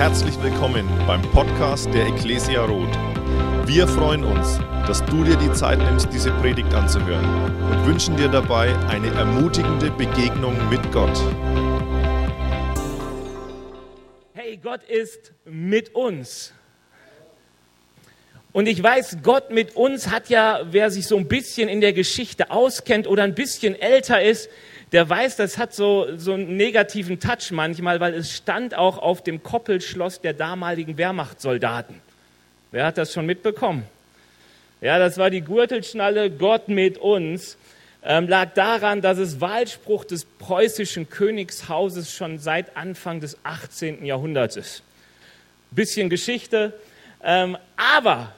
Herzlich willkommen beim Podcast der Ecclesia Roth. Wir freuen uns, dass du dir die Zeit nimmst, diese Predigt anzuhören und wünschen dir dabei eine ermutigende Begegnung mit Gott. Hey, Gott ist mit uns. Und ich weiß, Gott mit uns hat ja, wer sich so ein bisschen in der Geschichte auskennt oder ein bisschen älter ist, der weiß, das hat so, so einen negativen Touch manchmal, weil es stand auch auf dem Koppelschloss der damaligen Wehrmachtssoldaten. Wer hat das schon mitbekommen? Ja, das war die Gürtelschnalle Gott mit uns. Ähm, lag daran, dass es Wahlspruch des preußischen Königshauses schon seit Anfang des 18. Jahrhunderts ist. Bisschen Geschichte, ähm, aber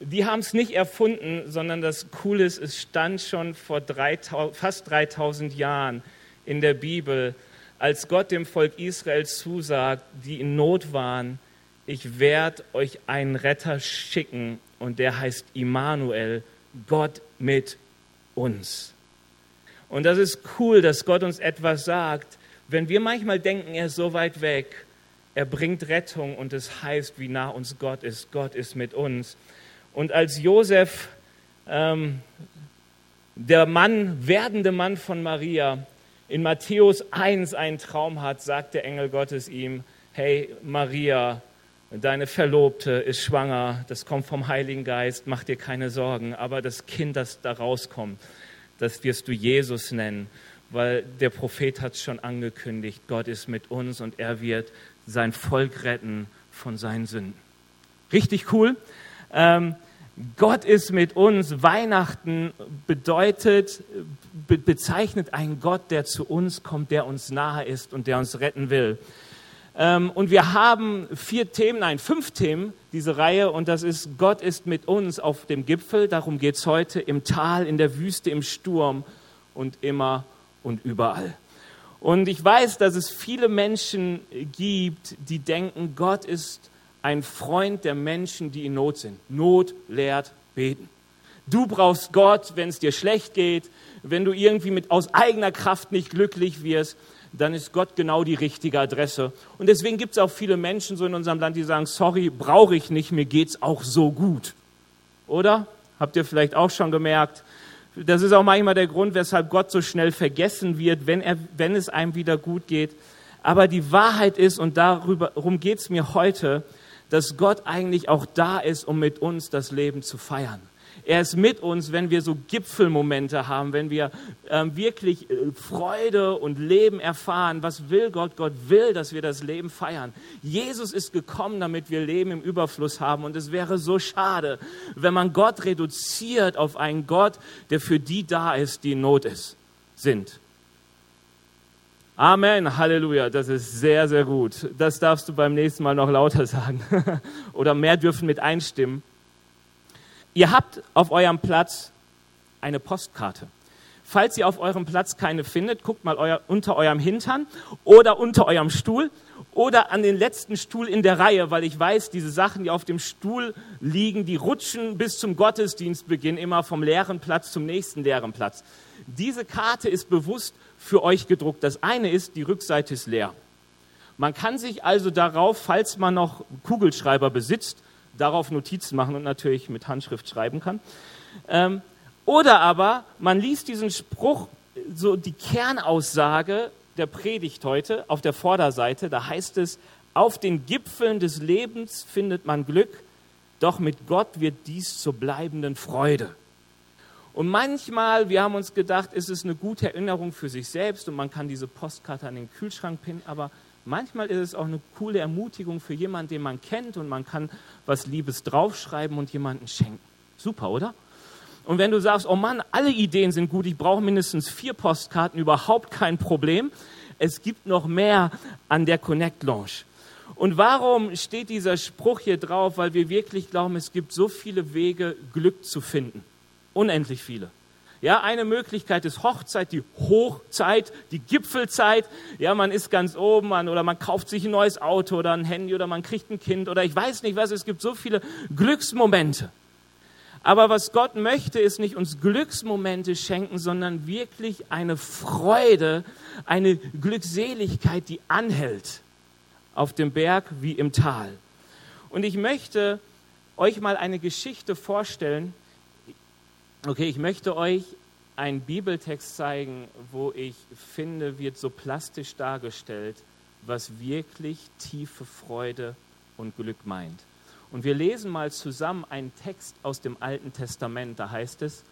die haben es nicht erfunden, sondern das Coole ist, es stand schon vor 3000, fast 3000 Jahren in der Bibel, als Gott dem Volk Israel zusagt, die in Not waren, ich werde euch einen Retter schicken und der heißt Immanuel, Gott mit uns. Und das ist cool, dass Gott uns etwas sagt, wenn wir manchmal denken, er ist so weit weg, er bringt Rettung und es heißt, wie nah uns Gott ist. Gott ist mit uns. Und als Josef, ähm, der Mann, werdende Mann von Maria, in Matthäus 1 einen Traum hat, sagt der Engel Gottes ihm, hey Maria, deine Verlobte ist schwanger, das kommt vom Heiligen Geist, mach dir keine Sorgen, aber das Kind, das da rauskommt, das wirst du Jesus nennen, weil der Prophet hat es schon angekündigt, Gott ist mit uns und er wird sein Volk retten von seinen Sünden. Richtig cool. Ähm, Gott ist mit uns. Weihnachten bedeutet, be bezeichnet einen Gott, der zu uns kommt, der uns nahe ist und der uns retten will. Ähm, und wir haben vier Themen, nein, fünf Themen, diese Reihe. Und das ist, Gott ist mit uns auf dem Gipfel. Darum geht es heute im Tal, in der Wüste, im Sturm und immer und überall. Und ich weiß, dass es viele Menschen gibt, die denken, Gott ist ein Freund der Menschen, die in Not sind. Not lehrt beten. Du brauchst Gott, wenn es dir schlecht geht, wenn du irgendwie mit aus eigener Kraft nicht glücklich wirst, dann ist Gott genau die richtige Adresse. Und deswegen gibt es auch viele Menschen so in unserem Land, die sagen, sorry, brauche ich nicht, mir geht es auch so gut. Oder? Habt ihr vielleicht auch schon gemerkt? Das ist auch manchmal der Grund, weshalb Gott so schnell vergessen wird, wenn, er, wenn es einem wieder gut geht. Aber die Wahrheit ist, und darum geht es mir heute, dass Gott eigentlich auch da ist, um mit uns das Leben zu feiern. Er ist mit uns, wenn wir so Gipfelmomente haben, wenn wir ähm, wirklich äh, Freude und Leben erfahren. Was will Gott? Gott will, dass wir das Leben feiern. Jesus ist gekommen, damit wir Leben im Überfluss haben. Und es wäre so schade, wenn man Gott reduziert auf einen Gott, der für die da ist, die in Not ist, sind. Amen, Halleluja, das ist sehr, sehr gut. Das darfst du beim nächsten Mal noch lauter sagen. Oder mehr dürfen mit einstimmen. Ihr habt auf eurem Platz eine Postkarte. Falls ihr auf eurem Platz keine findet, guckt mal euer, unter eurem Hintern oder unter eurem Stuhl oder an den letzten Stuhl in der Reihe, weil ich weiß, diese Sachen, die auf dem Stuhl liegen, die rutschen bis zum Gottesdienstbeginn immer vom leeren Platz zum nächsten leeren Platz. Diese Karte ist bewusst für euch gedruckt. Das eine ist, die Rückseite ist leer. Man kann sich also darauf, falls man noch Kugelschreiber besitzt, darauf Notizen machen und natürlich mit Handschrift schreiben kann. Ähm, oder aber man liest diesen Spruch, so die Kernaussage der Predigt heute auf der Vorderseite. Da heißt es, auf den Gipfeln des Lebens findet man Glück, doch mit Gott wird dies zur bleibenden Freude. Und manchmal, wir haben uns gedacht, ist es eine gute Erinnerung für sich selbst und man kann diese Postkarte an den Kühlschrank pinnen, aber manchmal ist es auch eine coole Ermutigung für jemanden, den man kennt und man kann was Liebes draufschreiben und jemanden schenken. Super, oder? Und wenn du sagst, oh Mann, alle Ideen sind gut, ich brauche mindestens vier Postkarten, überhaupt kein Problem. Es gibt noch mehr an der Connect Lounge. Und warum steht dieser Spruch hier drauf? Weil wir wirklich glauben, es gibt so viele Wege, Glück zu finden. Unendlich viele. Ja, eine Möglichkeit ist Hochzeit, die Hochzeit, die Gipfelzeit. Ja, man ist ganz oben man, oder man kauft sich ein neues Auto oder ein Handy oder man kriegt ein Kind oder ich weiß nicht was. Es gibt so viele Glücksmomente. Aber was Gott möchte, ist nicht uns Glücksmomente schenken, sondern wirklich eine Freude, eine Glückseligkeit, die anhält. auf dem Berg wie im Tal. Und ich möchte euch mal eine Geschichte vorstellen. Okay, ich möchte euch einen Bibeltext zeigen, wo ich finde, wird so plastisch dargestellt, was wirklich tiefe Freude und Glück meint. Und wir lesen mal zusammen einen Text aus dem Alten Testament. Da heißt es,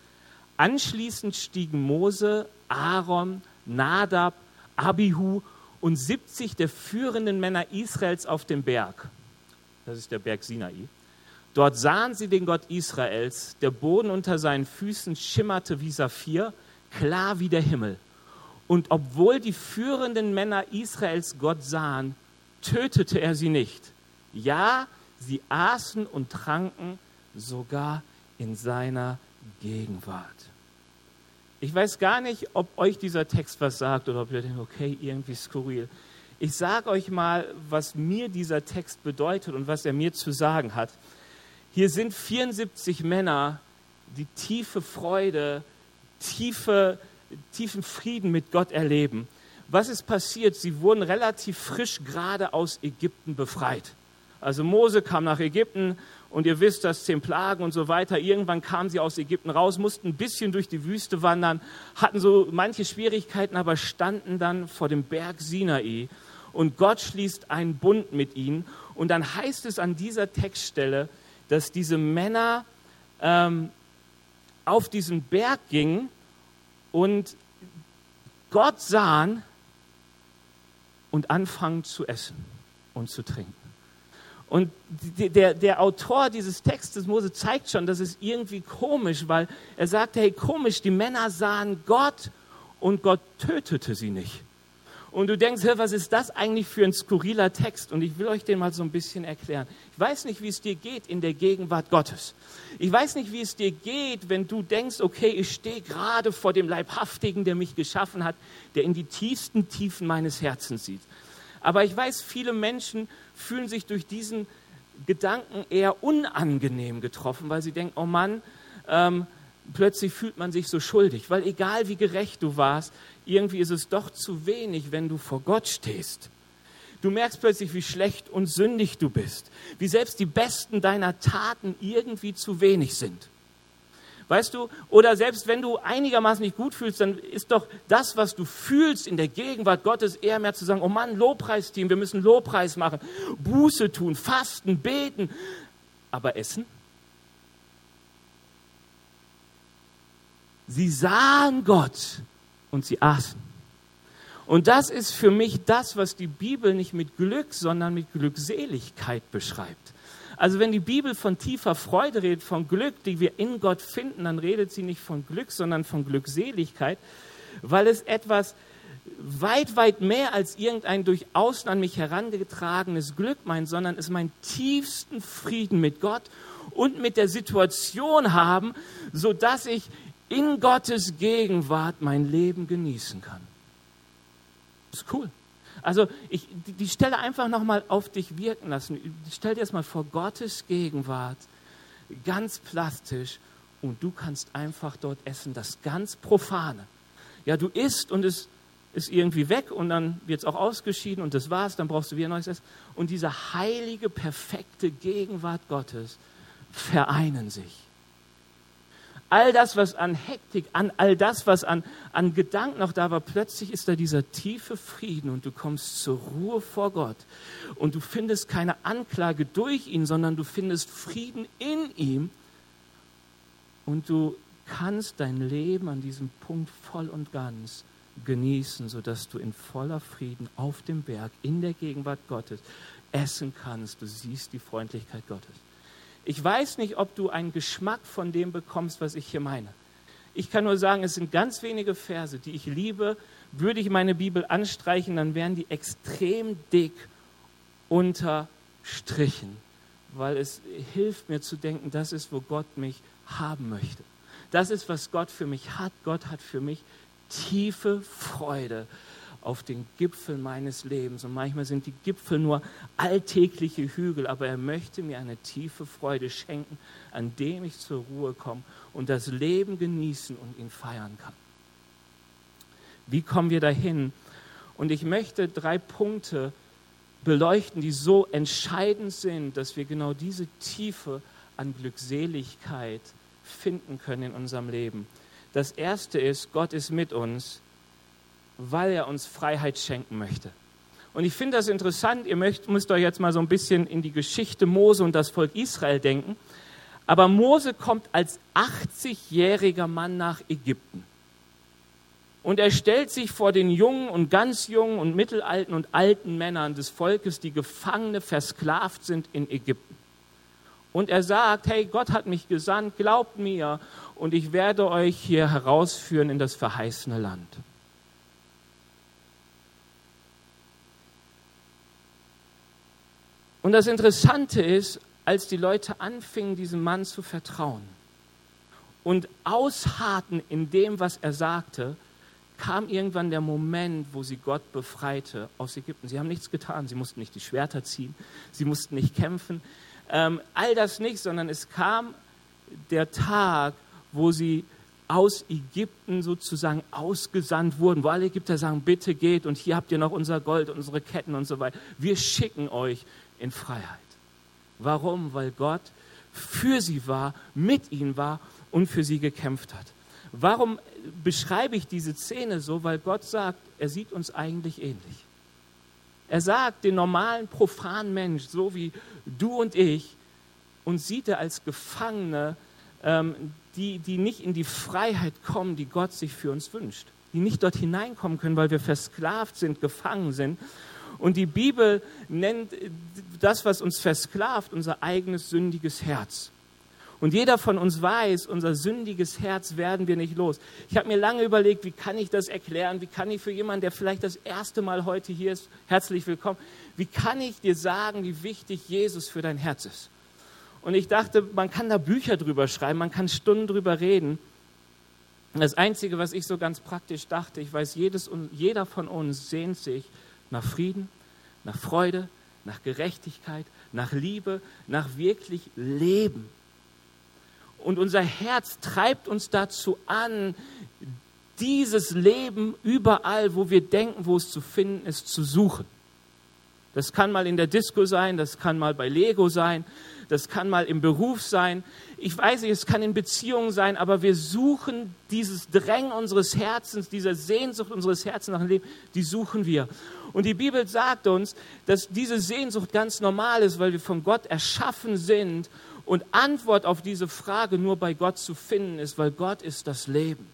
anschließend stiegen Mose, Aaron, Nadab, Abihu und 70 der führenden Männer Israels auf den Berg. Das ist der Berg Sinai. Dort sahen sie den Gott Israels. Der Boden unter seinen Füßen schimmerte wie Saphir, klar wie der Himmel. Und obwohl die führenden Männer Israels Gott sahen, tötete er sie nicht. Ja, sie aßen und tranken sogar in seiner Gegenwart. Ich weiß gar nicht, ob euch dieser Text was sagt oder ob ihr denkt, okay, irgendwie skurril. Ich sage euch mal, was mir dieser Text bedeutet und was er mir zu sagen hat. Hier sind 74 Männer, die tiefe Freude, tiefe, tiefen Frieden mit Gott erleben. Was ist passiert? Sie wurden relativ frisch gerade aus Ägypten befreit. Also Mose kam nach Ägypten und ihr wisst das, zehn Plagen und so weiter. Irgendwann kamen sie aus Ägypten raus, mussten ein bisschen durch die Wüste wandern, hatten so manche Schwierigkeiten, aber standen dann vor dem Berg Sinai und Gott schließt einen Bund mit ihnen. Und dann heißt es an dieser Textstelle, dass diese Männer ähm, auf diesen Berg gingen und Gott sahen und anfangen zu essen und zu trinken. Und der, der Autor dieses Textes, Mose, zeigt schon, das ist irgendwie komisch, weil er sagt, hey, komisch, die Männer sahen Gott und Gott tötete sie nicht. Und du denkst, was ist das eigentlich für ein skurriler Text? Und ich will euch den mal so ein bisschen erklären. Ich weiß nicht, wie es dir geht in der Gegenwart Gottes. Ich weiß nicht, wie es dir geht, wenn du denkst, okay, ich stehe gerade vor dem Leibhaftigen, der mich geschaffen hat, der in die tiefsten Tiefen meines Herzens sieht. Aber ich weiß, viele Menschen fühlen sich durch diesen Gedanken eher unangenehm getroffen, weil sie denken, oh Mann, ähm, plötzlich fühlt man sich so schuldig, weil egal wie gerecht du warst, irgendwie ist es doch zu wenig, wenn du vor Gott stehst. Du merkst plötzlich, wie schlecht und sündig du bist, wie selbst die besten deiner Taten irgendwie zu wenig sind. Weißt du, oder selbst wenn du einigermaßen nicht gut fühlst, dann ist doch das, was du fühlst in der Gegenwart Gottes, eher mehr zu sagen, oh Mann, Lobpreisteam, wir müssen Lobpreis machen, Buße tun, fasten, beten. Aber essen? Sie sahen Gott und sie aßen. Und das ist für mich das, was die Bibel nicht mit Glück, sondern mit Glückseligkeit beschreibt. Also wenn die Bibel von tiefer Freude redet, von Glück, die wir in Gott finden, dann redet sie nicht von Glück, sondern von Glückseligkeit, weil es etwas weit, weit mehr als irgendein durch Außen an mich herangetragenes Glück meint, sondern es meint tiefsten Frieden mit Gott und mit der Situation haben, sodass ich in Gottes Gegenwart mein Leben genießen kann. Das ist cool. Also ich die Stelle einfach nochmal auf dich wirken lassen. Stell dir das mal vor, Gottes Gegenwart, ganz plastisch und du kannst einfach dort essen, das ganz Profane. Ja, du isst und es ist irgendwie weg und dann wird es auch ausgeschieden und das war's, dann brauchst du wieder neues Essen. Und diese heilige, perfekte Gegenwart Gottes vereinen sich all das, was an Hektik, an all das, was an, an Gedanken noch da war, plötzlich ist da dieser tiefe Frieden und du kommst zur Ruhe vor Gott. Und du findest keine Anklage durch ihn, sondern du findest Frieden in ihm. Und du kannst dein Leben an diesem Punkt voll und ganz genießen, sodass du in voller Frieden auf dem Berg, in der Gegenwart Gottes, essen kannst. Du siehst die Freundlichkeit Gottes. Ich weiß nicht, ob du einen Geschmack von dem bekommst, was ich hier meine. Ich kann nur sagen, es sind ganz wenige Verse, die ich liebe. Würde ich meine Bibel anstreichen, dann wären die extrem dick unterstrichen, weil es hilft mir zu denken, das ist, wo Gott mich haben möchte. Das ist, was Gott für mich hat. Gott hat für mich tiefe Freude auf den Gipfeln meines Lebens. Und manchmal sind die Gipfel nur alltägliche Hügel, aber er möchte mir eine tiefe Freude schenken, an dem ich zur Ruhe komme und das Leben genießen und ihn feiern kann. Wie kommen wir dahin? Und ich möchte drei Punkte beleuchten, die so entscheidend sind, dass wir genau diese Tiefe an Glückseligkeit finden können in unserem Leben. Das erste ist, Gott ist mit uns, weil er uns Freiheit schenken möchte. Und ich finde das interessant, ihr möcht, müsst euch jetzt mal so ein bisschen in die Geschichte Mose und das Volk Israel denken. Aber Mose kommt als 80-jähriger Mann nach Ägypten. Und er stellt sich vor den jungen und ganz jungen und mittelalten und alten Männern des Volkes, die Gefangene, versklavt sind in Ägypten. Und er sagt, hey, Gott hat mich gesandt, glaubt mir und ich werde euch hier herausführen in das verheißene Land. Und das Interessante ist, als die Leute anfingen, diesem Mann zu vertrauen und ausharten in dem, was er sagte, kam irgendwann der Moment, wo sie Gott befreite aus Ägypten. Sie haben nichts getan, sie mussten nicht die Schwerter ziehen, sie mussten nicht kämpfen, ähm, all das nicht, sondern es kam der Tag, wo sie aus Ägypten sozusagen ausgesandt wurden, wo alle Ägypter sagen, bitte geht und hier habt ihr noch unser Gold, unsere Ketten und so weiter. Wir schicken euch in Freiheit. Warum? Weil Gott für sie war, mit ihnen war und für sie gekämpft hat. Warum beschreibe ich diese Szene so? Weil Gott sagt, er sieht uns eigentlich ähnlich. Er sagt den normalen, profanen Mensch, so wie du und ich, uns sieht er als Gefangene, ähm, die, die nicht in die Freiheit kommen, die Gott sich für uns wünscht. Die nicht dort hineinkommen können, weil wir versklavt sind, gefangen sind. Und die Bibel nennt das, was uns versklavt, unser eigenes sündiges Herz. Und jeder von uns weiß, unser sündiges Herz werden wir nicht los. Ich habe mir lange überlegt, wie kann ich das erklären? Wie kann ich für jemanden, der vielleicht das erste Mal heute hier ist, herzlich willkommen, wie kann ich dir sagen, wie wichtig Jesus für dein Herz ist? Und ich dachte, man kann da Bücher drüber schreiben, man kann Stunden drüber reden. Das Einzige, was ich so ganz praktisch dachte, ich weiß, jedes, jeder von uns sehnt sich nach Frieden, nach Freude, nach Gerechtigkeit, nach Liebe, nach wirklich Leben. Und unser Herz treibt uns dazu an, dieses Leben überall, wo wir denken, wo es zu finden ist, zu suchen. Das kann mal in der Disco sein, das kann mal bei Lego sein, das kann mal im Beruf sein. Ich weiß nicht, es kann in Beziehungen sein, aber wir suchen dieses Drängen unseres Herzens, diese Sehnsucht unseres Herzens nach dem Leben, die suchen wir. Und die Bibel sagt uns, dass diese Sehnsucht ganz normal ist, weil wir von Gott erschaffen sind und Antwort auf diese Frage nur bei Gott zu finden ist, weil Gott ist das Leben.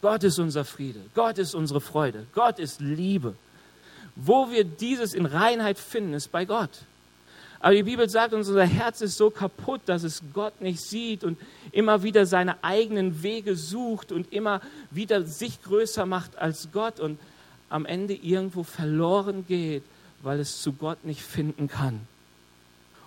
Gott ist unser Friede. Gott ist unsere Freude. Gott ist Liebe. Wo wir dieses in Reinheit finden, ist bei Gott. Aber die Bibel sagt, unser Herz ist so kaputt, dass es Gott nicht sieht und immer wieder seine eigenen Wege sucht und immer wieder sich größer macht als Gott und am Ende irgendwo verloren geht, weil es zu Gott nicht finden kann.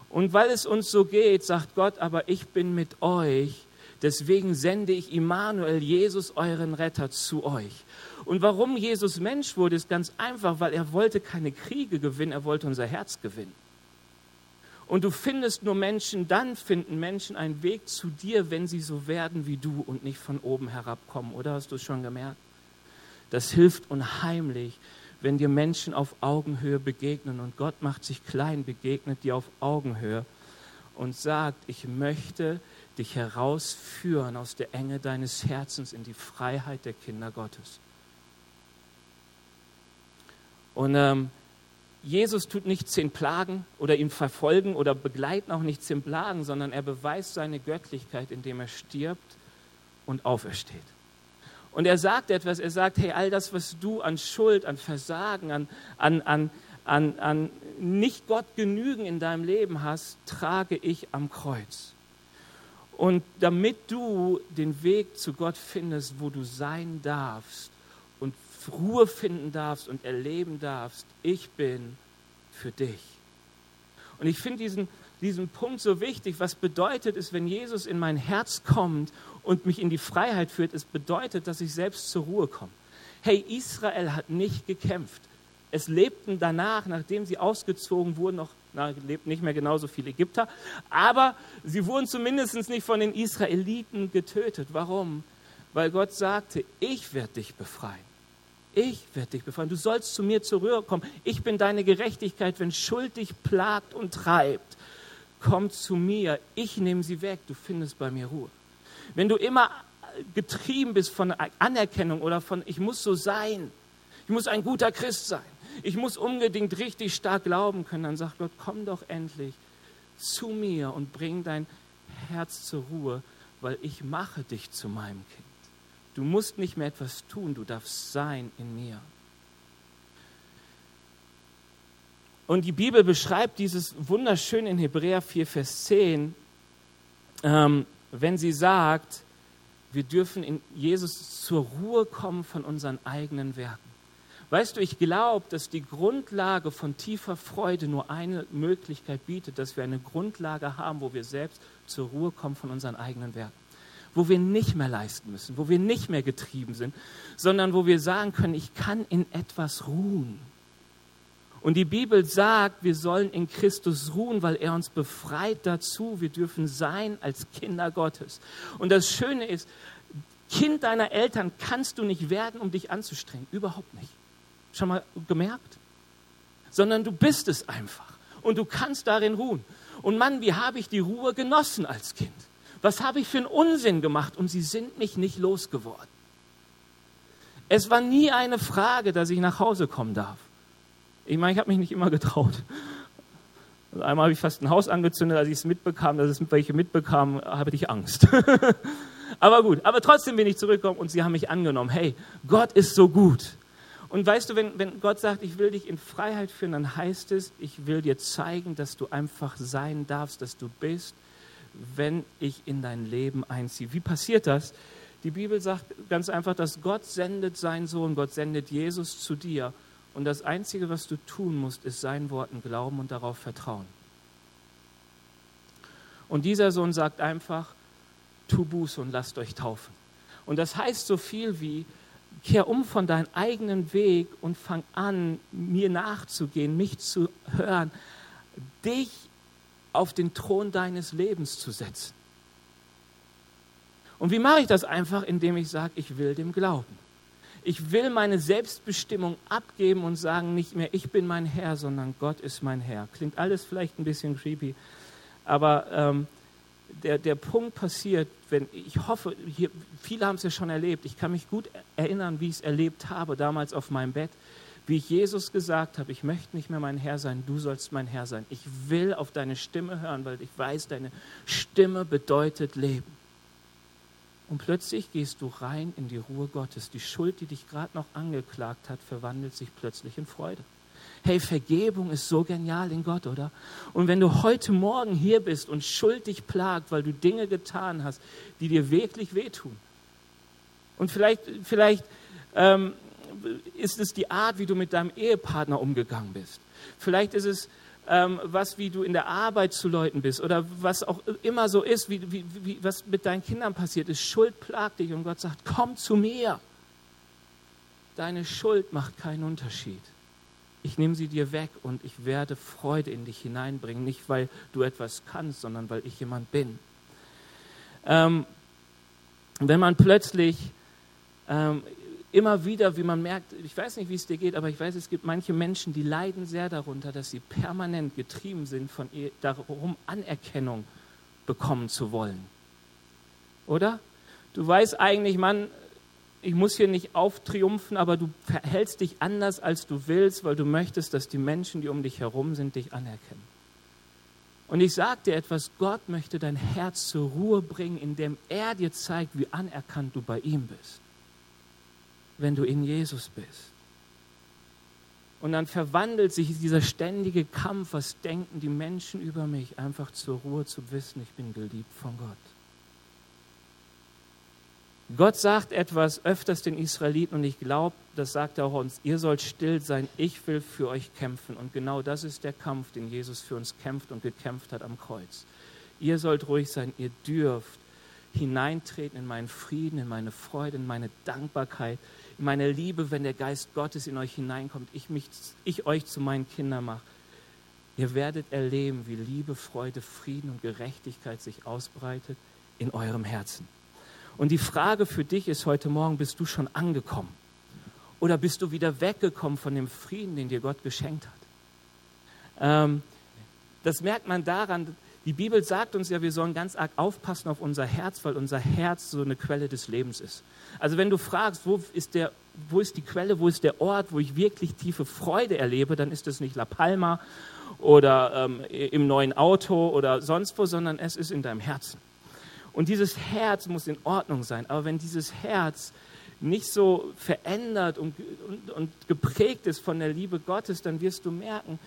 Und weil es uns so geht, sagt Gott, aber ich bin mit euch. Deswegen sende ich Immanuel, Jesus, euren Retter, zu euch. Und warum Jesus Mensch wurde, ist ganz einfach, weil er wollte keine Kriege gewinnen, er wollte unser Herz gewinnen. Und du findest nur Menschen, dann finden Menschen einen Weg zu dir, wenn sie so werden wie du und nicht von oben herabkommen. Oder hast du es schon gemerkt? Das hilft unheimlich, wenn dir Menschen auf Augenhöhe begegnen und Gott macht sich klein, begegnet dir auf Augenhöhe und sagt, ich möchte dich herausführen aus der Enge deines Herzens in die Freiheit der Kinder Gottes. Und ähm, Jesus tut nicht zehn Plagen oder ihn verfolgen oder begleiten auch nicht zehn Plagen, sondern er beweist seine Göttlichkeit, indem er stirbt und aufersteht. Und er sagt etwas, er sagt, hey, all das, was du an Schuld, an Versagen, an, an, an, an, an nicht Gott genügen in deinem Leben hast, trage ich am Kreuz. Und damit du den Weg zu Gott findest, wo du sein darfst Ruhe finden darfst und erleben darfst, ich bin für dich. Und ich finde diesen, diesen Punkt so wichtig. Was bedeutet es, wenn Jesus in mein Herz kommt und mich in die Freiheit führt? Es bedeutet, dass ich selbst zur Ruhe komme. Hey, Israel hat nicht gekämpft. Es lebten danach, nachdem sie ausgezogen wurden, noch na, lebt nicht mehr genauso viele Ägypter, aber sie wurden zumindest nicht von den Israeliten getötet. Warum? Weil Gott sagte, ich werde dich befreien. Ich werde dich befreien. Du sollst zu mir zurückkommen. Ich bin deine Gerechtigkeit, wenn Schuld dich plagt und treibt. Komm zu mir. Ich nehme sie weg. Du findest bei mir Ruhe. Wenn du immer getrieben bist von Anerkennung oder von, ich muss so sein, ich muss ein guter Christ sein, ich muss unbedingt richtig stark glauben können, dann sagt Gott, komm doch endlich zu mir und bring dein Herz zur Ruhe, weil ich mache dich zu meinem Kind. Du musst nicht mehr etwas tun, du darfst sein in mir. Und die Bibel beschreibt dieses wunderschön in Hebräer 4, Vers 10, ähm, wenn sie sagt, wir dürfen in Jesus zur Ruhe kommen von unseren eigenen Werken. Weißt du, ich glaube, dass die Grundlage von tiefer Freude nur eine Möglichkeit bietet, dass wir eine Grundlage haben, wo wir selbst zur Ruhe kommen von unseren eigenen Werken. Wo wir nicht mehr leisten müssen, wo wir nicht mehr getrieben sind, sondern wo wir sagen können, ich kann in etwas ruhen. Und die Bibel sagt, wir sollen in Christus ruhen, weil er uns befreit dazu. Wir dürfen sein als Kinder Gottes. Und das Schöne ist, Kind deiner Eltern kannst du nicht werden, um dich anzustrengen. Überhaupt nicht. Schon mal gemerkt? Sondern du bist es einfach. Und du kannst darin ruhen. Und Mann, wie habe ich die Ruhe genossen als Kind? Was habe ich für einen Unsinn gemacht? Und sie sind mich nicht losgeworden. Es war nie eine Frage, dass ich nach Hause kommen darf. Ich meine, ich habe mich nicht immer getraut. Also einmal habe ich fast ein Haus angezündet, als ich es mitbekam, dass es welche mitbekamen, habe ich Angst. aber gut, aber trotzdem bin ich zurückgekommen und sie haben mich angenommen. Hey, Gott ist so gut. Und weißt du, wenn, wenn Gott sagt, ich will dich in Freiheit führen, dann heißt es, ich will dir zeigen, dass du einfach sein darfst, dass du bist, wenn ich in dein Leben einziehe. Wie passiert das? Die Bibel sagt ganz einfach, dass Gott sendet seinen Sohn, Gott sendet Jesus zu dir und das Einzige, was du tun musst, ist seinen Worten glauben und darauf vertrauen. Und dieser Sohn sagt einfach, tu Buße und lasst euch taufen. Und das heißt so viel wie, kehr um von deinem eigenen Weg und fang an, mir nachzugehen, mich zu hören, dich auf den Thron deines Lebens zu setzen. Und wie mache ich das einfach? Indem ich sage, ich will dem glauben. Ich will meine Selbstbestimmung abgeben und sagen nicht mehr, ich bin mein Herr, sondern Gott ist mein Herr. Klingt alles vielleicht ein bisschen creepy, aber ähm, der, der Punkt passiert, wenn ich hoffe, hier, viele haben es ja schon erlebt, ich kann mich gut erinnern, wie ich es erlebt habe, damals auf meinem Bett, wie ich Jesus gesagt habe, ich möchte nicht mehr mein Herr sein, du sollst mein Herr sein. Ich will auf deine Stimme hören, weil ich weiß, deine Stimme bedeutet Leben. Und plötzlich gehst du rein in die Ruhe Gottes. Die Schuld, die dich gerade noch angeklagt hat, verwandelt sich plötzlich in Freude. Hey, Vergebung ist so genial in Gott, oder? Und wenn du heute Morgen hier bist und Schuld dich plagt, weil du Dinge getan hast, die dir wirklich wehtun. Und vielleicht, vielleicht ähm, ist es die Art, wie du mit deinem Ehepartner umgegangen bist. Vielleicht ist es ähm, was, wie du in der Arbeit zu Leuten bist oder was auch immer so ist, wie, wie, wie, was mit deinen Kindern passiert ist. Schuld plagt dich und Gott sagt, komm zu mir. Deine Schuld macht keinen Unterschied. Ich nehme sie dir weg und ich werde Freude in dich hineinbringen, nicht weil du etwas kannst, sondern weil ich jemand bin. Ähm, wenn man plötzlich ähm, immer wieder, wie man merkt, ich weiß nicht, wie es dir geht, aber ich weiß, es gibt manche Menschen, die leiden sehr darunter, dass sie permanent getrieben sind von ihr, darum, Anerkennung bekommen zu wollen. Oder? Du weißt eigentlich, Mann, ich muss hier nicht auftriumphen, aber du verhältst dich anders, als du willst, weil du möchtest, dass die Menschen, die um dich herum sind, dich anerkennen. Und ich sage dir etwas, Gott möchte dein Herz zur Ruhe bringen, indem er dir zeigt, wie anerkannt du bei ihm bist wenn du in Jesus bist. Und dann verwandelt sich dieser ständige Kampf, was denken die Menschen über mich, einfach zur Ruhe zu wissen, ich bin geliebt von Gott. Gott sagt etwas öfters den Israeliten und ich glaube, das sagt er auch uns, ihr sollt still sein, ich will für euch kämpfen. Und genau das ist der Kampf, den Jesus für uns kämpft und gekämpft hat am Kreuz. Ihr sollt ruhig sein, ihr dürft hineintreten in meinen Frieden, in meine Freude, in meine Dankbarkeit, meine Liebe, wenn der Geist Gottes in euch hineinkommt, ich, mich, ich euch zu meinen Kindern mache. Ihr werdet erleben, wie Liebe, Freude, Frieden und Gerechtigkeit sich ausbreitet in eurem Herzen. Und die Frage für dich ist heute Morgen, bist du schon angekommen? Oder bist du wieder weggekommen von dem Frieden, den dir Gott geschenkt hat? Ähm, das merkt man daran, die Bibel sagt uns ja, wir sollen ganz arg aufpassen auf unser Herz, weil unser Herz so eine Quelle des Lebens ist. Also wenn du fragst, wo ist, der, wo ist die Quelle, wo ist der Ort, wo ich wirklich tiefe Freude erlebe, dann ist es nicht La Palma oder ähm, im neuen Auto oder sonst wo, sondern es ist in deinem Herzen. Und dieses Herz muss in Ordnung sein. Aber wenn dieses Herz nicht so verändert und, und, und geprägt ist von der Liebe Gottes, dann wirst du merken,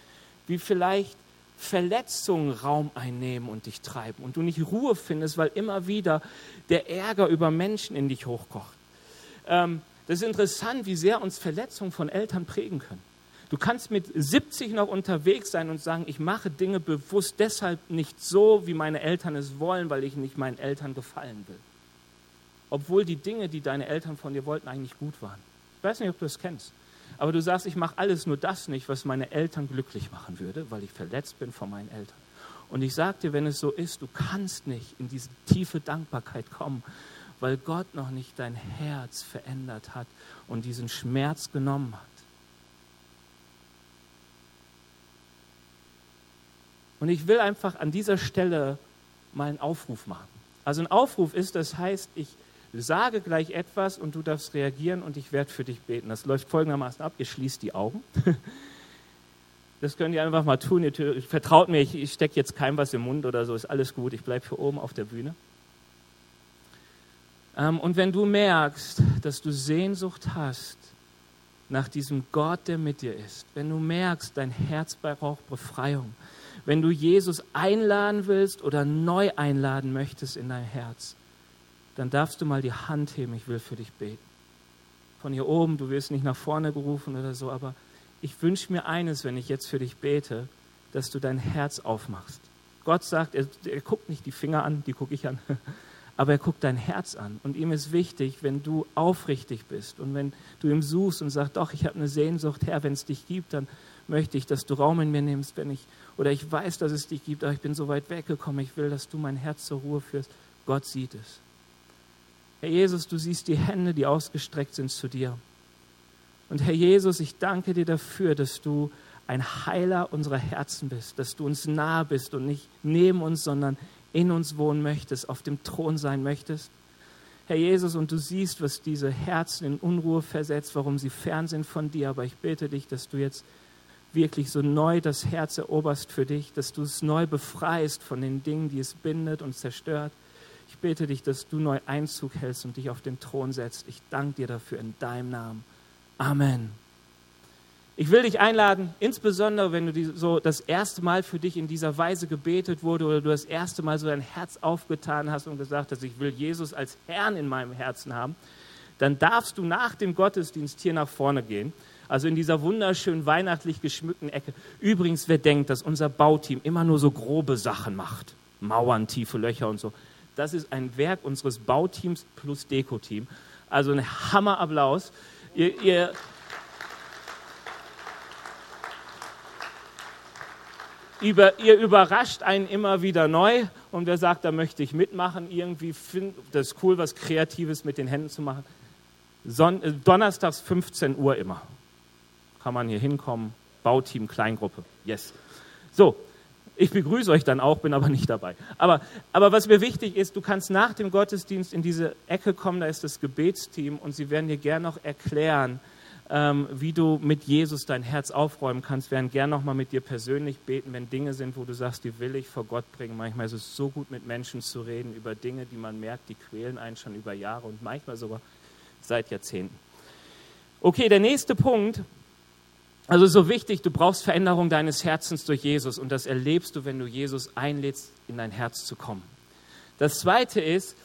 wie vielleicht Verletzungen Raum einnehmen und dich treiben und du nicht Ruhe findest, weil immer wieder der Ärger über Menschen in dich hochkocht. Ähm, das ist interessant, wie sehr uns Verletzungen von Eltern prägen können. Du kannst mit 70 noch unterwegs sein und sagen, ich mache Dinge bewusst deshalb nicht so, wie meine Eltern es wollen, weil ich nicht meinen Eltern gefallen will. Obwohl die Dinge, die deine Eltern von dir wollten, eigentlich gut waren. Ich weiß nicht, ob du das kennst. Aber du sagst, ich mache alles nur das nicht, was meine Eltern glücklich machen würde, weil ich verletzt bin von meinen Eltern. Und ich sage dir, wenn es so ist, du kannst nicht in diese tiefe Dankbarkeit kommen, weil Gott noch nicht dein Herz verändert hat und diesen Schmerz genommen hat. Und ich will einfach an dieser Stelle mal einen Aufruf machen. Also ein Aufruf ist, das heißt, ich sage gleich etwas und du darfst reagieren und ich werde für dich beten. Das läuft folgendermaßen ab, ihr schließt die Augen. Das könnt ihr einfach mal tun. Ihr vertraut mir, ich, ich stecke jetzt keinem was im Mund oder so, ist alles gut. Ich bleibe hier oben auf der Bühne. Ähm, und wenn du merkst, dass du Sehnsucht hast nach diesem Gott, der mit dir ist, wenn du merkst, dein Herz braucht Befreiung, wenn du Jesus einladen willst oder neu einladen möchtest in dein Herz, dann darfst du mal die Hand heben, ich will für dich beten. Von hier oben, du wirst nicht nach vorne gerufen oder so, aber ich wünsche mir eines, wenn ich jetzt für dich bete, dass du dein Herz aufmachst. Gott sagt, er, er guckt nicht die Finger an, die gucke ich an, aber er guckt dein Herz an. Und ihm ist wichtig, wenn du aufrichtig bist und wenn du ihm suchst und sagst, doch, ich habe eine Sehnsucht, Herr, wenn es dich gibt, dann möchte ich, dass du Raum in mir nimmst, wenn ich, oder ich weiß, dass es dich gibt, aber ich bin so weit weggekommen, ich will, dass du mein Herz zur Ruhe führst. Gott sieht es. Herr Jesus, du siehst die Hände, die ausgestreckt sind zu dir. Und Herr Jesus, ich danke dir dafür, dass du ein Heiler unserer Herzen bist, dass du uns nahe bist und nicht neben uns, sondern in uns wohnen möchtest, auf dem Thron sein möchtest. Herr Jesus, und du siehst, was diese Herzen in Unruhe versetzt, warum sie fern sind von dir, aber ich bete dich, dass du jetzt wirklich so neu das Herz eroberst für dich, dass du es neu befreist von den Dingen, die es bindet und zerstört. Ich bete dich, dass du neu Einzug hältst und dich auf den Thron setzt. Ich danke dir dafür in deinem Namen. Amen. Ich will dich einladen, insbesondere wenn du so das erste Mal für dich in dieser Weise gebetet wurde oder du das erste Mal so dein Herz aufgetan hast und gesagt hast, ich will Jesus als Herrn in meinem Herzen haben, dann darfst du nach dem Gottesdienst hier nach vorne gehen. Also in dieser wunderschön weihnachtlich geschmückten Ecke. Übrigens, wer denkt, dass unser Bauteam immer nur so grobe Sachen macht, Mauern, tiefe Löcher und so, das ist ein Werk unseres Bauteams plus Deko-Team. Also ein Hammerapplaus. Ihr, ihr, über, ihr überrascht einen immer wieder neu und wer sagt, da möchte ich mitmachen, irgendwie finde das cool, was Kreatives mit den Händen zu machen. Son äh, Donnerstags 15 Uhr immer. Kann man hier hinkommen. Bauteam, Kleingruppe. Yes. So, ich begrüße euch dann auch, bin aber nicht dabei. Aber, aber was mir wichtig ist, du kannst nach dem Gottesdienst in diese Ecke kommen, da ist das Gebetsteam und sie werden dir gerne noch erklären, ähm, wie du mit Jesus dein Herz aufräumen kannst, werden gerne noch mal mit dir persönlich beten, wenn Dinge sind, wo du sagst, die will ich vor Gott bringen. Manchmal ist es so gut, mit Menschen zu reden über Dinge, die man merkt, die quälen einen schon über Jahre und manchmal sogar seit Jahrzehnten. Okay, der nächste Punkt also so wichtig, du brauchst Veränderung deines Herzens durch Jesus und das erlebst du, wenn du Jesus einlädst, in dein Herz zu kommen. Das Zweite ist,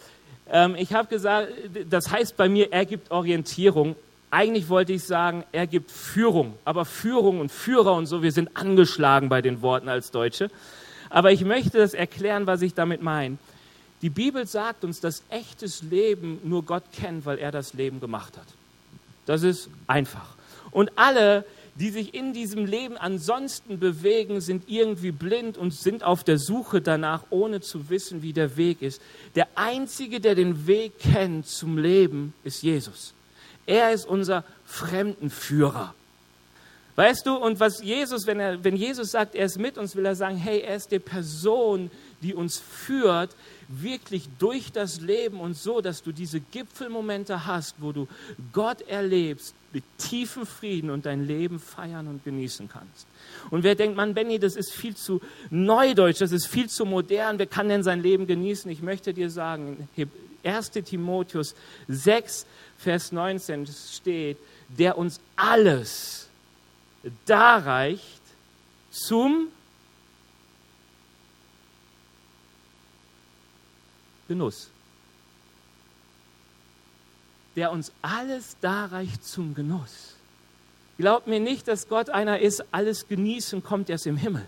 ähm, ich habe gesagt, das heißt bei mir, er gibt Orientierung. Eigentlich wollte ich sagen, er gibt Führung, aber Führung und Führer und so, wir sind angeschlagen bei den Worten als Deutsche. Aber ich möchte das erklären, was ich damit meine. Die Bibel sagt uns, dass echtes Leben nur Gott kennt, weil er das Leben gemacht hat. Das ist einfach. Und alle, die sich in diesem Leben ansonsten bewegen, sind irgendwie blind und sind auf der Suche danach, ohne zu wissen, wie der Weg ist. Der Einzige, der den Weg kennt zum Leben, ist Jesus. Er ist unser Fremdenführer. Weißt du, und was Jesus, wenn, er, wenn Jesus sagt, er ist mit uns, will er sagen, hey, er ist die Person, die uns führt, wirklich durch das Leben und so, dass du diese Gipfelmomente hast, wo du Gott erlebst mit tiefem Frieden und dein Leben feiern und genießen kannst. Und wer denkt, man, Benny, das ist viel zu neudeutsch, das ist viel zu modern, wer kann denn sein Leben genießen? Ich möchte dir sagen, 1 Timotheus 6, Vers 19 steht, der uns alles darreicht zum Genuss. Der uns alles darreicht zum Genuss. Glaub mir nicht, dass Gott einer ist, alles genießen kommt erst im Himmel.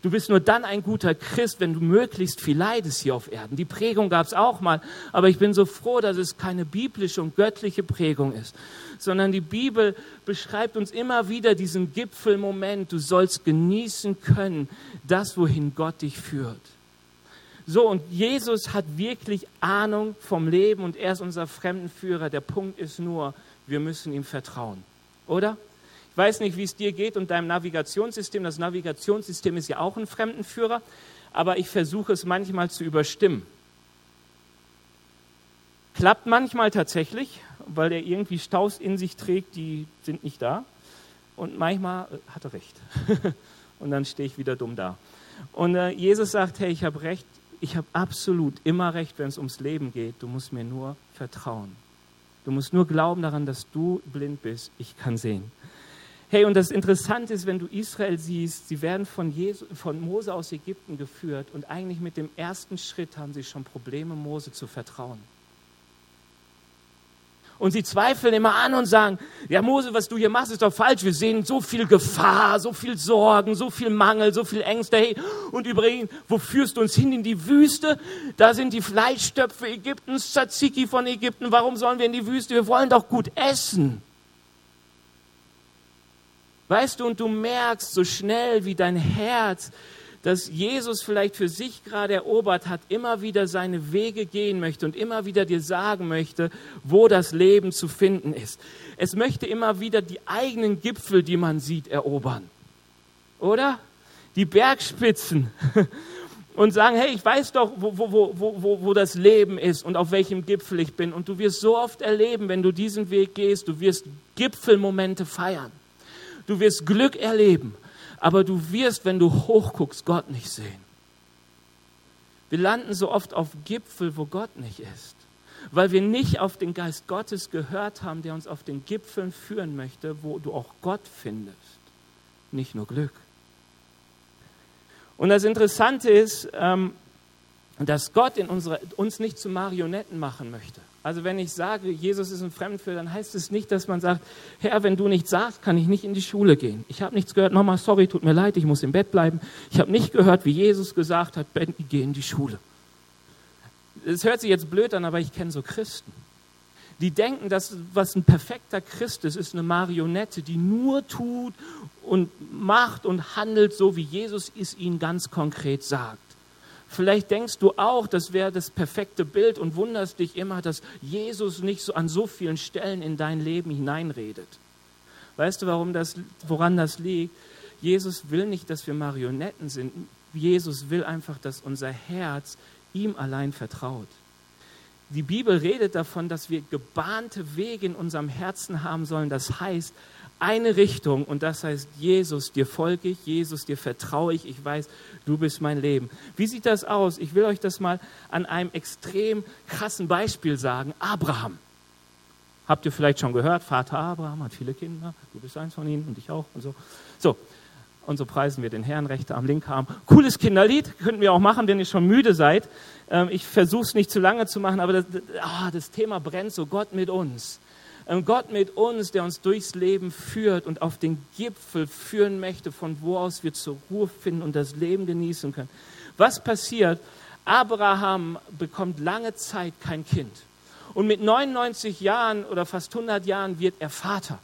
Du bist nur dann ein guter Christ, wenn du möglichst viel leidest hier auf Erden. Die Prägung gab es auch mal, aber ich bin so froh, dass es keine biblische und göttliche Prägung ist, sondern die Bibel beschreibt uns immer wieder diesen Gipfelmoment. Du sollst genießen können, das, wohin Gott dich führt. So, und Jesus hat wirklich Ahnung vom Leben und er ist unser Fremdenführer. Der Punkt ist nur, wir müssen ihm vertrauen. Oder? Ich weiß nicht, wie es dir geht und deinem Navigationssystem. Das Navigationssystem ist ja auch ein Fremdenführer, aber ich versuche es manchmal zu überstimmen. Klappt manchmal tatsächlich, weil er irgendwie Staus in sich trägt, die sind nicht da. Und manchmal äh, hat er recht. und dann stehe ich wieder dumm da. Und äh, Jesus sagt, hey, ich habe recht, ich habe absolut immer recht, wenn es ums Leben geht. Du musst mir nur vertrauen. Du musst nur glauben daran, dass du blind bist. Ich kann sehen. Hey, und das Interessante ist, wenn du Israel siehst, sie werden von, Jesu, von Mose aus Ägypten geführt und eigentlich mit dem ersten Schritt haben sie schon Probleme, Mose zu vertrauen. Und sie zweifeln immer an und sagen, ja Mose, was du hier machst, ist doch falsch. Wir sehen so viel Gefahr, so viel Sorgen, so viel Mangel, so viel Ängste. Hey, und übrigens, wo führst du uns hin? In die Wüste? Da sind die Fleischstöpfe Ägyptens, Tzatziki von Ägypten. Warum sollen wir in die Wüste? Wir wollen doch gut essen. Weißt du, und du merkst so schnell, wie dein Herz, das Jesus vielleicht für sich gerade erobert hat, immer wieder seine Wege gehen möchte und immer wieder dir sagen möchte, wo das Leben zu finden ist. Es möchte immer wieder die eigenen Gipfel, die man sieht, erobern. Oder? Die Bergspitzen. Und sagen, hey, ich weiß doch, wo, wo, wo, wo, wo das Leben ist und auf welchem Gipfel ich bin. Und du wirst so oft erleben, wenn du diesen Weg gehst, du wirst Gipfelmomente feiern. Du wirst Glück erleben, aber du wirst, wenn du hochguckst, Gott nicht sehen. Wir landen so oft auf Gipfel, wo Gott nicht ist, weil wir nicht auf den Geist Gottes gehört haben, der uns auf den Gipfeln führen möchte, wo du auch Gott findest, nicht nur Glück. Und das Interessante ist, ähm, dass Gott in unsere, uns nicht zu Marionetten machen möchte. Also wenn ich sage, Jesus ist ein Fremdenführer, dann heißt es nicht, dass man sagt, Herr, wenn du nichts sagst, kann ich nicht in die Schule gehen. Ich habe nichts gehört, nochmal, sorry, tut mir leid, ich muss im Bett bleiben. Ich habe nicht gehört, wie Jesus gesagt hat, Ben, geh in die Schule. Es hört sich jetzt blöd an, aber ich kenne so Christen. Die denken, dass was ein perfekter Christ ist, ist eine Marionette, die nur tut und macht und handelt, so wie Jesus es ihnen ganz konkret sagt. Vielleicht denkst du auch, das wäre das perfekte Bild und wunderst dich immer, dass Jesus nicht so an so vielen Stellen in dein Leben hineinredet. Weißt du, warum das, woran das liegt? Jesus will nicht, dass wir Marionetten sind. Jesus will einfach, dass unser Herz ihm allein vertraut. Die Bibel redet davon, dass wir gebahnte Wege in unserem Herzen haben sollen. Das heißt, eine Richtung und das heißt, Jesus, dir folge ich, Jesus, dir vertraue ich, ich weiß, du bist mein Leben. Wie sieht das aus? Ich will euch das mal an einem extrem krassen Beispiel sagen. Abraham. Habt ihr vielleicht schon gehört? Vater Abraham hat viele Kinder, du bist eins von ihnen und ich auch und so. So, und so preisen wir den Herrn, Rechte am Link haben. Cooles Kinderlied, könnten wir auch machen, wenn ihr schon müde seid. Ähm, ich versuche es nicht zu lange zu machen, aber das, ah, das Thema brennt so, Gott mit uns. Ähm, Gott mit uns, der uns durchs Leben führt und auf den Gipfel führen möchte, von wo aus wir zur Ruhe finden und das Leben genießen können. Was passiert? Abraham bekommt lange Zeit kein Kind. Und mit 99 Jahren oder fast 100 Jahren wird er Vater.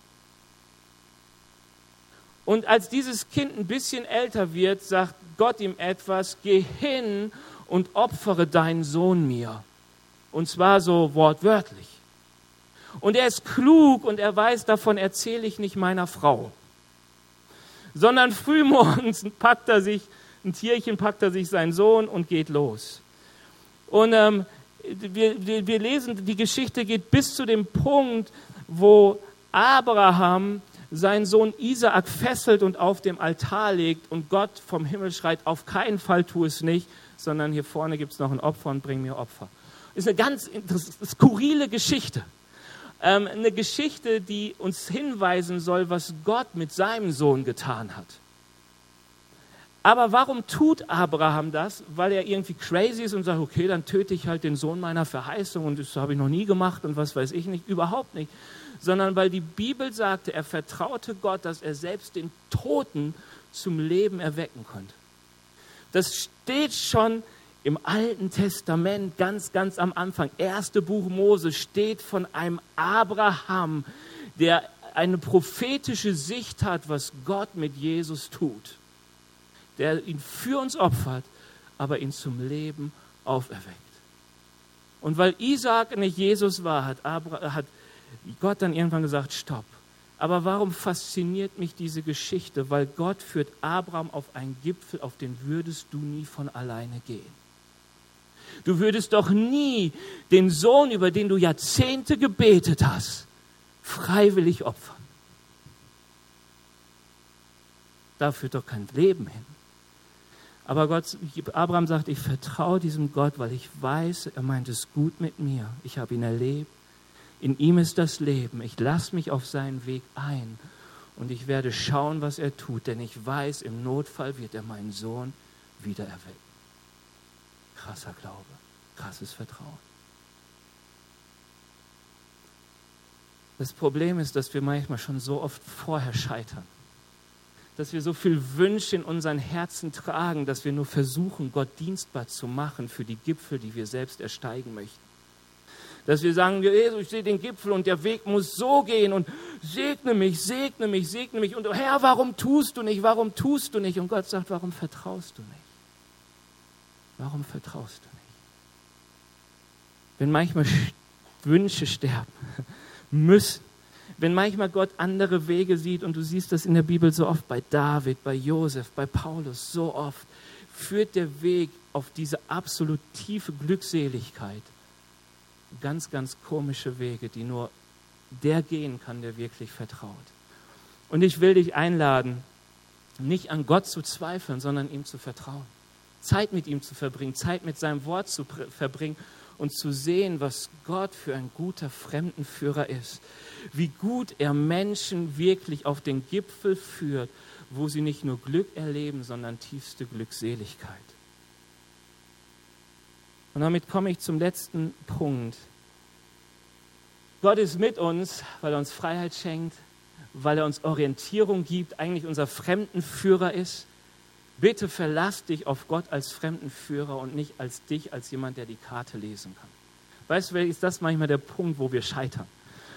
Und als dieses Kind ein bisschen älter wird, sagt Gott ihm etwas, geh hin und opfere deinen Sohn mir. Und zwar so wortwörtlich. Und er ist klug und er weiß, davon erzähle ich nicht meiner Frau. Sondern frühmorgens packt er sich, ein Tierchen packt er sich seinen Sohn und geht los. Und ähm, wir, wir, wir lesen, die Geschichte geht bis zu dem Punkt, wo Abraham seinen Sohn Isaak fesselt und auf dem Altar legt und Gott vom Himmel schreit, auf keinen Fall tu es nicht, sondern hier vorne gibt es noch ein Opfer und bring mir Opfer. Ist eine ganz skurrile Geschichte. Ähm, eine Geschichte, die uns hinweisen soll, was Gott mit seinem Sohn getan hat. Aber warum tut Abraham das? Weil er irgendwie crazy ist und sagt, okay, dann töte ich halt den Sohn meiner Verheißung und das habe ich noch nie gemacht und was weiß ich nicht, überhaupt nicht. Sondern weil die Bibel sagte, er vertraute Gott, dass er selbst den Toten zum Leben erwecken konnte. Das steht schon im Alten Testament ganz, ganz am Anfang. Erste Buch Mose steht von einem Abraham, der eine prophetische Sicht hat, was Gott mit Jesus tut. Der ihn für uns opfert, aber ihn zum Leben auferweckt. Und weil Isaac nicht Jesus war, hat, Abraham, hat Gott dann irgendwann gesagt, stopp. Aber warum fasziniert mich diese Geschichte? Weil Gott führt Abraham auf einen Gipfel, auf den würdest du nie von alleine gehen. Du würdest doch nie den Sohn, über den du Jahrzehnte gebetet hast, freiwillig opfern. Da führt doch kein Leben hin. Aber Gott, Abraham sagt, ich vertraue diesem Gott, weil ich weiß, er meint es gut mit mir. Ich habe ihn erlebt. In ihm ist das Leben. Ich lasse mich auf seinen Weg ein und ich werde schauen, was er tut, denn ich weiß, im Notfall wird er meinen Sohn wieder erwecken. Krasser Glaube, krasses Vertrauen. Das Problem ist, dass wir manchmal schon so oft vorher scheitern. Dass wir so viel Wünsche in unseren Herzen tragen, dass wir nur versuchen, Gott dienstbar zu machen für die Gipfel, die wir selbst ersteigen möchten. Dass wir sagen, Jesus, ich sehe den Gipfel und der Weg muss so gehen und segne mich, segne mich, segne mich. Und Herr, warum tust du nicht? Warum tust du nicht? Und Gott sagt, warum vertraust du nicht? Warum vertraust du nicht? Wenn manchmal Wünsche sterben müssen, wenn manchmal Gott andere Wege sieht und du siehst das in der Bibel so oft bei David, bei Josef, bei Paulus, so oft, führt der Weg auf diese absolut tiefe Glückseligkeit ganz, ganz komische Wege, die nur der gehen kann, der wirklich vertraut. Und ich will dich einladen, nicht an Gott zu zweifeln, sondern ihm zu vertrauen. Zeit mit ihm zu verbringen, Zeit mit seinem Wort zu verbringen und zu sehen, was Gott für ein guter Fremdenführer ist. Wie gut er Menschen wirklich auf den Gipfel führt, wo sie nicht nur Glück erleben, sondern tiefste Glückseligkeit. Und damit komme ich zum letzten Punkt. Gott ist mit uns, weil er uns Freiheit schenkt, weil er uns Orientierung gibt, eigentlich unser Fremdenführer ist. Bitte verlass dich auf Gott als Fremdenführer und nicht als dich, als jemand, der die Karte lesen kann. Weißt du, ist das manchmal der Punkt, wo wir scheitern?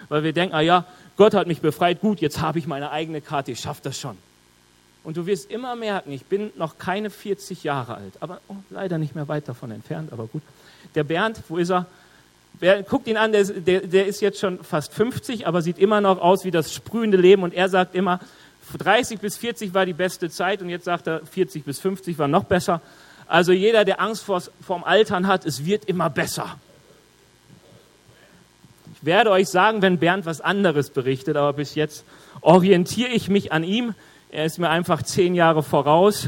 Weil wir denken, ah ja, Gott hat mich befreit, gut, jetzt habe ich meine eigene Karte, ich schaffe das schon. Und du wirst immer merken, ich bin noch keine 40 Jahre alt, aber oh, leider nicht mehr weit davon entfernt, aber gut. Der Bernd, wo ist er? Wer, guckt ihn an, der, der, der ist jetzt schon fast 50, aber sieht immer noch aus wie das sprühende Leben. Und er sagt immer, 30 bis 40 war die beste Zeit und jetzt sagt er, 40 bis 50 war noch besser. Also jeder, der Angst vor, vorm Altern hat, es wird immer besser. Ich werde euch sagen, wenn Bernd was anderes berichtet, aber bis jetzt orientiere ich mich an ihm. Er ist mir einfach zehn Jahre voraus,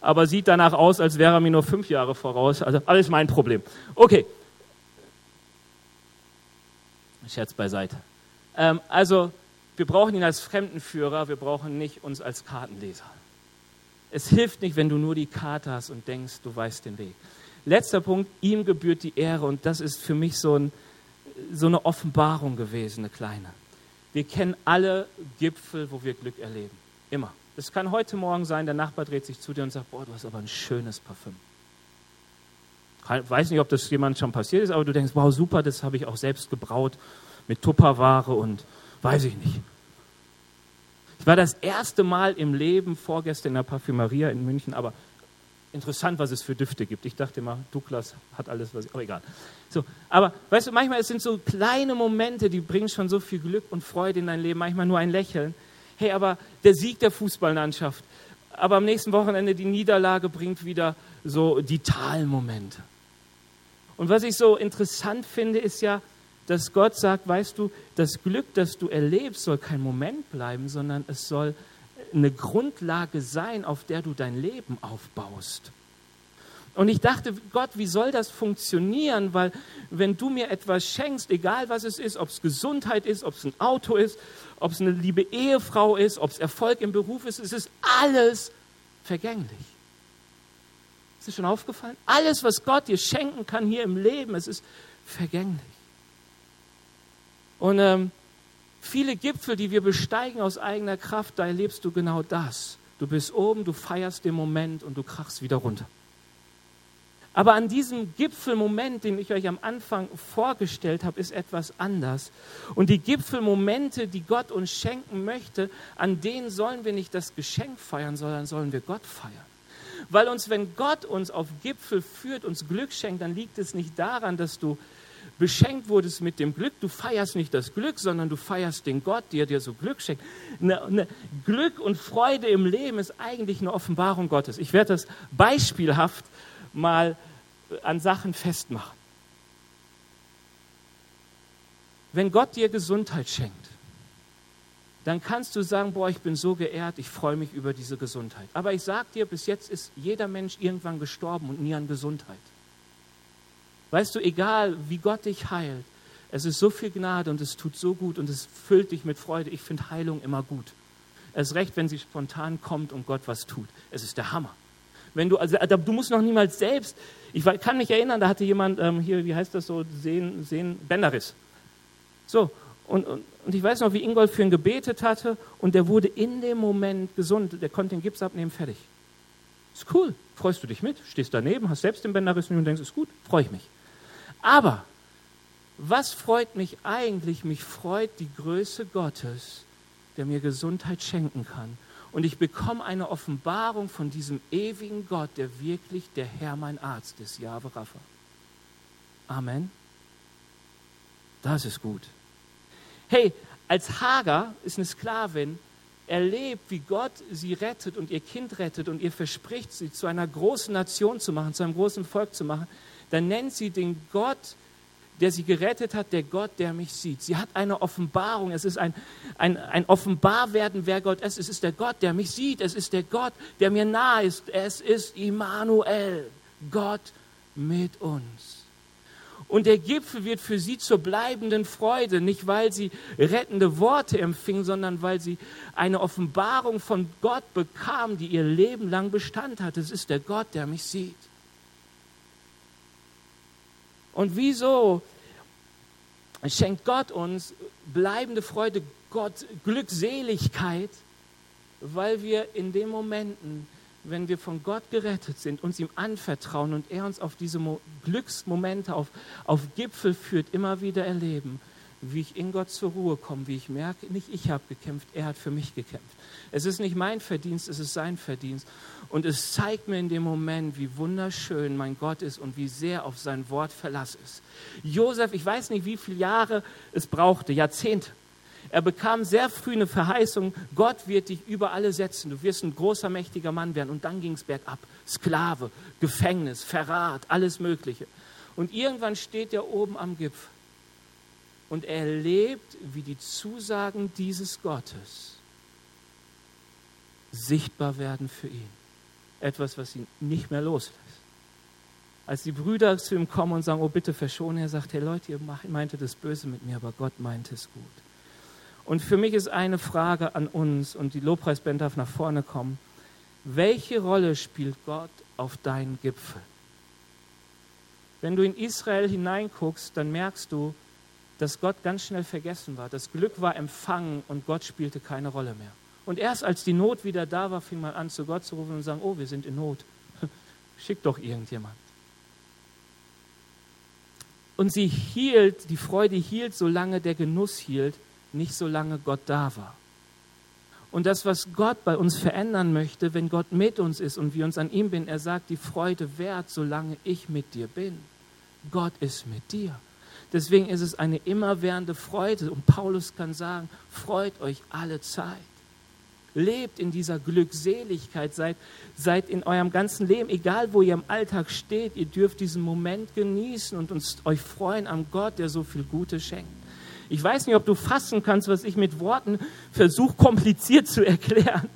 aber sieht danach aus, als wäre er mir nur fünf Jahre voraus. Also alles mein Problem. Okay. Scherz beiseite. Ähm, also, wir brauchen ihn als Fremdenführer, wir brauchen nicht uns als Kartenleser. Es hilft nicht, wenn du nur die Karte hast und denkst, du weißt den Weg. Letzter Punkt, ihm gebührt die Ehre und das ist für mich so, ein, so eine Offenbarung gewesen, eine kleine. Wir kennen alle Gipfel, wo wir Glück erleben. Immer. Es kann heute Morgen sein, der Nachbar dreht sich zu dir und sagt, boah, du hast aber ein schönes Parfüm. Ich weiß nicht, ob das jemand schon passiert ist, aber du denkst, wow, super, das habe ich auch selbst gebraut mit Tupperware und weiß ich nicht. Ich war das erste Mal im Leben vorgestern in der Parfümeria in München, aber Interessant, was es für Düfte gibt. Ich dachte immer, Douglas hat alles, was ich, aber egal. So, aber weißt du, manchmal es sind so kleine Momente, die bringen schon so viel Glück und Freude in dein Leben. Manchmal nur ein Lächeln. Hey, aber der Sieg der Fußballlandschaft, aber am nächsten Wochenende die Niederlage bringt wieder so die Talmomente. Und was ich so interessant finde, ist ja, dass Gott sagt, weißt du, das Glück, das du erlebst, soll kein Moment bleiben, sondern es soll eine Grundlage sein, auf der du dein Leben aufbaust. Und ich dachte, Gott, wie soll das funktionieren? Weil wenn du mir etwas schenkst, egal was es ist, ob es Gesundheit ist, ob es ein Auto ist, ob es eine liebe Ehefrau ist, ob es Erfolg im Beruf ist, es ist alles vergänglich. Ist dir schon aufgefallen? Alles, was Gott dir schenken kann hier im Leben, es ist vergänglich. Und ähm, viele Gipfel, die wir besteigen aus eigener Kraft, da erlebst du genau das. Du bist oben, du feierst den Moment und du krachst wieder runter. Aber an diesem Gipfelmoment, den ich euch am Anfang vorgestellt habe, ist etwas anders. Und die Gipfelmomente, die Gott uns schenken möchte, an denen sollen wir nicht das Geschenk feiern, sondern sollen wir Gott feiern. Weil uns, wenn Gott uns auf Gipfel führt, uns Glück schenkt, dann liegt es nicht daran, dass du beschenkt wurdest mit dem Glück. Du feierst nicht das Glück, sondern du feierst den Gott, der dir so Glück schenkt. Eine, eine Glück und Freude im Leben ist eigentlich eine Offenbarung Gottes. Ich werde das beispielhaft mal an Sachen festmachen. Wenn Gott dir Gesundheit schenkt, dann kannst du sagen, boah, ich bin so geehrt, ich freue mich über diese Gesundheit. Aber ich sage dir, bis jetzt ist jeder Mensch irgendwann gestorben und nie an Gesundheit. Weißt du, egal wie Gott dich heilt, es ist so viel Gnade und es tut so gut und es füllt dich mit Freude. Ich finde Heilung immer gut. Es recht, wenn sie spontan kommt und Gott was tut. Es ist der Hammer. Wenn du, also, du musst noch niemals selbst, ich kann mich erinnern, da hatte jemand ähm, hier, wie heißt das so, Sehen, Sehen, Bänderriss. So, und, und, und, ich weiß noch, wie Ingolf für ihn gebetet hatte und der wurde in dem Moment gesund. Der konnte den Gips abnehmen, fertig. Ist cool. Freust du dich mit? Stehst daneben, hast selbst den Bänderriss und denkst, ist gut, freue ich mich. Aber was freut mich eigentlich? Mich freut die Größe Gottes, der mir Gesundheit schenken kann. Und ich bekomme eine Offenbarung von diesem ewigen Gott, der wirklich der Herr mein Arzt ist, Jahwe Rapha. Amen. Das ist gut. Hey, als Hagar ist eine Sklavin, erlebt, wie Gott sie rettet und ihr Kind rettet und ihr verspricht, sie zu einer großen Nation zu machen, zu einem großen Volk zu machen, dann nennt sie den Gott, der sie gerettet hat, der Gott, der mich sieht. Sie hat eine Offenbarung. Es ist ein, ein, ein Offenbarwerden, wer Gott ist. Es ist der Gott, der mich sieht. Es ist der Gott, der mir nahe ist. Es ist Immanuel, Gott mit uns. Und der Gipfel wird für sie zur bleibenden Freude, nicht weil sie rettende Worte empfing, sondern weil sie eine Offenbarung von Gott bekam, die ihr Leben lang Bestand hat. Es ist der Gott, der mich sieht. Und wieso schenkt Gott uns bleibende Freude, Gott Glückseligkeit? Weil wir in den Momenten, wenn wir von Gott gerettet sind, uns ihm anvertrauen und er uns auf diese Glücksmomente, auf, auf Gipfel führt, immer wieder erleben wie ich in Gott zur Ruhe komme, wie ich merke, nicht ich habe gekämpft, er hat für mich gekämpft. Es ist nicht mein Verdienst, es ist sein Verdienst. Und es zeigt mir in dem Moment, wie wunderschön mein Gott ist und wie sehr auf sein Wort Verlass ist. Josef, ich weiß nicht, wie viele Jahre es brauchte, Jahrzehnte. Er bekam sehr früh eine Verheißung, Gott wird dich über alle setzen, du wirst ein großer, mächtiger Mann werden. Und dann ging es bergab. Sklave, Gefängnis, Verrat, alles Mögliche. Und irgendwann steht er oben am Gipfel und er erlebt, wie die Zusagen dieses Gottes sichtbar werden für ihn. Etwas, was ihn nicht mehr loslässt. Als die Brüder zu ihm kommen und sagen, oh bitte verschone, er sagt, hey Leute, ihr meinte das Böse mit mir, aber Gott meint es gut. Und für mich ist eine Frage an uns, und die Lobpreisband darf nach vorne kommen. Welche Rolle spielt Gott auf deinen Gipfel? Wenn du in Israel hineinguckst, dann merkst du, dass Gott ganz schnell vergessen war. Das Glück war empfangen und Gott spielte keine Rolle mehr. Und erst als die Not wieder da war, fing man an, zu Gott zu rufen und zu sagen, oh, wir sind in Not. Schick doch irgendjemand. Und sie hielt, die Freude hielt, solange der Genuss hielt, nicht solange Gott da war. Und das, was Gott bei uns verändern möchte, wenn Gott mit uns ist und wir uns an ihm bin, er sagt, die Freude wert, solange ich mit dir bin. Gott ist mit dir. Deswegen ist es eine immerwährende Freude. Und Paulus kann sagen, freut euch alle Zeit. Lebt in dieser Glückseligkeit, seid, seid in eurem ganzen Leben, egal wo ihr im Alltag steht, ihr dürft diesen Moment genießen und uns, euch freuen am Gott, der so viel Gutes schenkt. Ich weiß nicht, ob du fassen kannst, was ich mit Worten versuche, kompliziert zu erklären.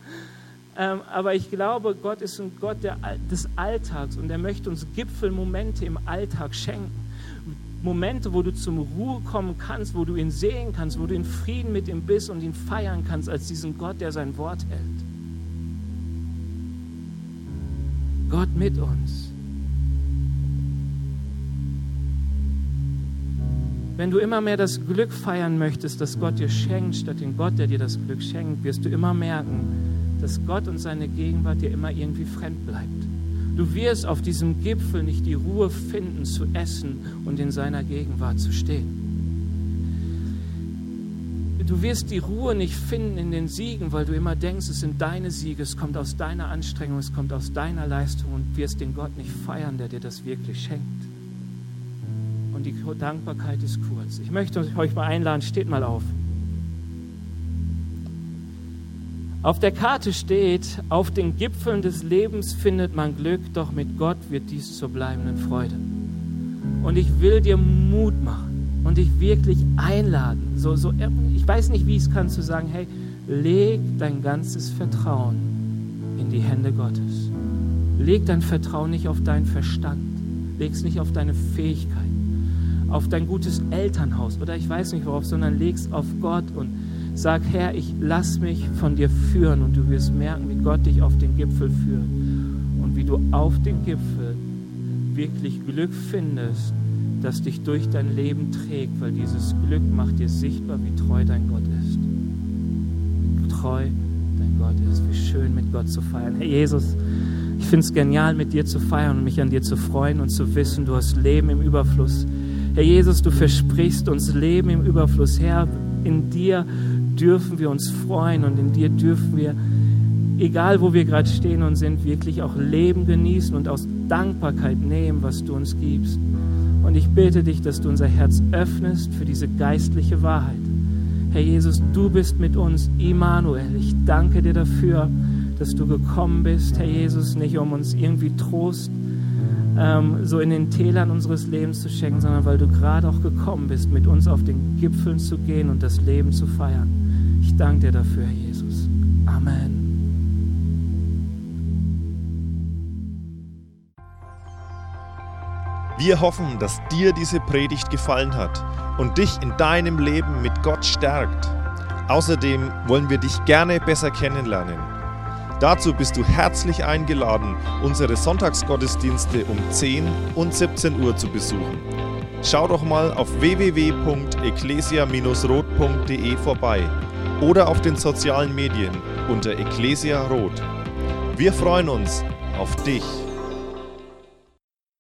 Ähm, aber ich glaube, Gott ist ein Gott der, des Alltags und er möchte uns Gipfelmomente im Alltag schenken. Momente, wo du zum Ruhe kommen kannst, wo du ihn sehen kannst, wo du in Frieden mit ihm bist und ihn feiern kannst als diesen Gott, der sein Wort hält. Gott mit uns. Wenn du immer mehr das Glück feiern möchtest, das Gott dir schenkt, statt den Gott, der dir das Glück schenkt, wirst du immer merken, dass Gott und seine Gegenwart dir immer irgendwie fremd bleibt. Du wirst auf diesem Gipfel nicht die Ruhe finden, zu essen und in seiner Gegenwart zu stehen. Du wirst die Ruhe nicht finden in den Siegen, weil du immer denkst, es sind deine Siege, es kommt aus deiner Anstrengung, es kommt aus deiner Leistung und wirst den Gott nicht feiern, der dir das wirklich schenkt. Und die Dankbarkeit ist kurz. Ich möchte euch mal einladen, steht mal auf. Auf der Karte steht, auf den Gipfeln des Lebens findet man Glück, doch mit Gott wird dies zur bleibenden Freude. Und ich will dir Mut machen und dich wirklich einladen. So, so, ich weiß nicht, wie ich es kann, zu sagen, hey, leg dein ganzes Vertrauen in die Hände Gottes. Leg dein Vertrauen nicht auf deinen Verstand, leg es nicht auf deine Fähigkeiten, auf dein gutes Elternhaus oder ich weiß nicht worauf, sondern leg es auf Gott und Sag, Herr, ich lass mich von dir führen und du wirst merken, wie Gott dich auf den Gipfel führt und wie du auf den Gipfel wirklich Glück findest, das dich durch dein Leben trägt, weil dieses Glück macht dir sichtbar, wie treu dein Gott ist. Wie treu dein Gott ist, wie schön mit Gott zu feiern. Herr Jesus, ich finde es genial, mit dir zu feiern und mich an dir zu freuen und zu wissen, du hast Leben im Überfluss. Herr Jesus, du versprichst uns Leben im Überfluss. Herr, in dir dürfen wir uns freuen und in dir dürfen wir, egal wo wir gerade stehen und sind, wirklich auch Leben genießen und aus Dankbarkeit nehmen, was du uns gibst. Und ich bete dich, dass du unser Herz öffnest für diese geistliche Wahrheit. Herr Jesus, du bist mit uns, Immanuel. Ich danke dir dafür, dass du gekommen bist, Herr Jesus, nicht um uns irgendwie Trost ähm, so in den Tälern unseres Lebens zu schenken, sondern weil du gerade auch gekommen bist, mit uns auf den Gipfeln zu gehen und das Leben zu feiern. Danke dir dafür, Jesus. Amen. Wir hoffen, dass dir diese Predigt gefallen hat und dich in deinem Leben mit Gott stärkt. Außerdem wollen wir dich gerne besser kennenlernen. Dazu bist du herzlich eingeladen, unsere Sonntagsgottesdienste um 10 und 17 Uhr zu besuchen. Schau doch mal auf www.ecclesia-rot.de vorbei oder auf den sozialen Medien unter Ecclesia Rot. Wir freuen uns auf dich.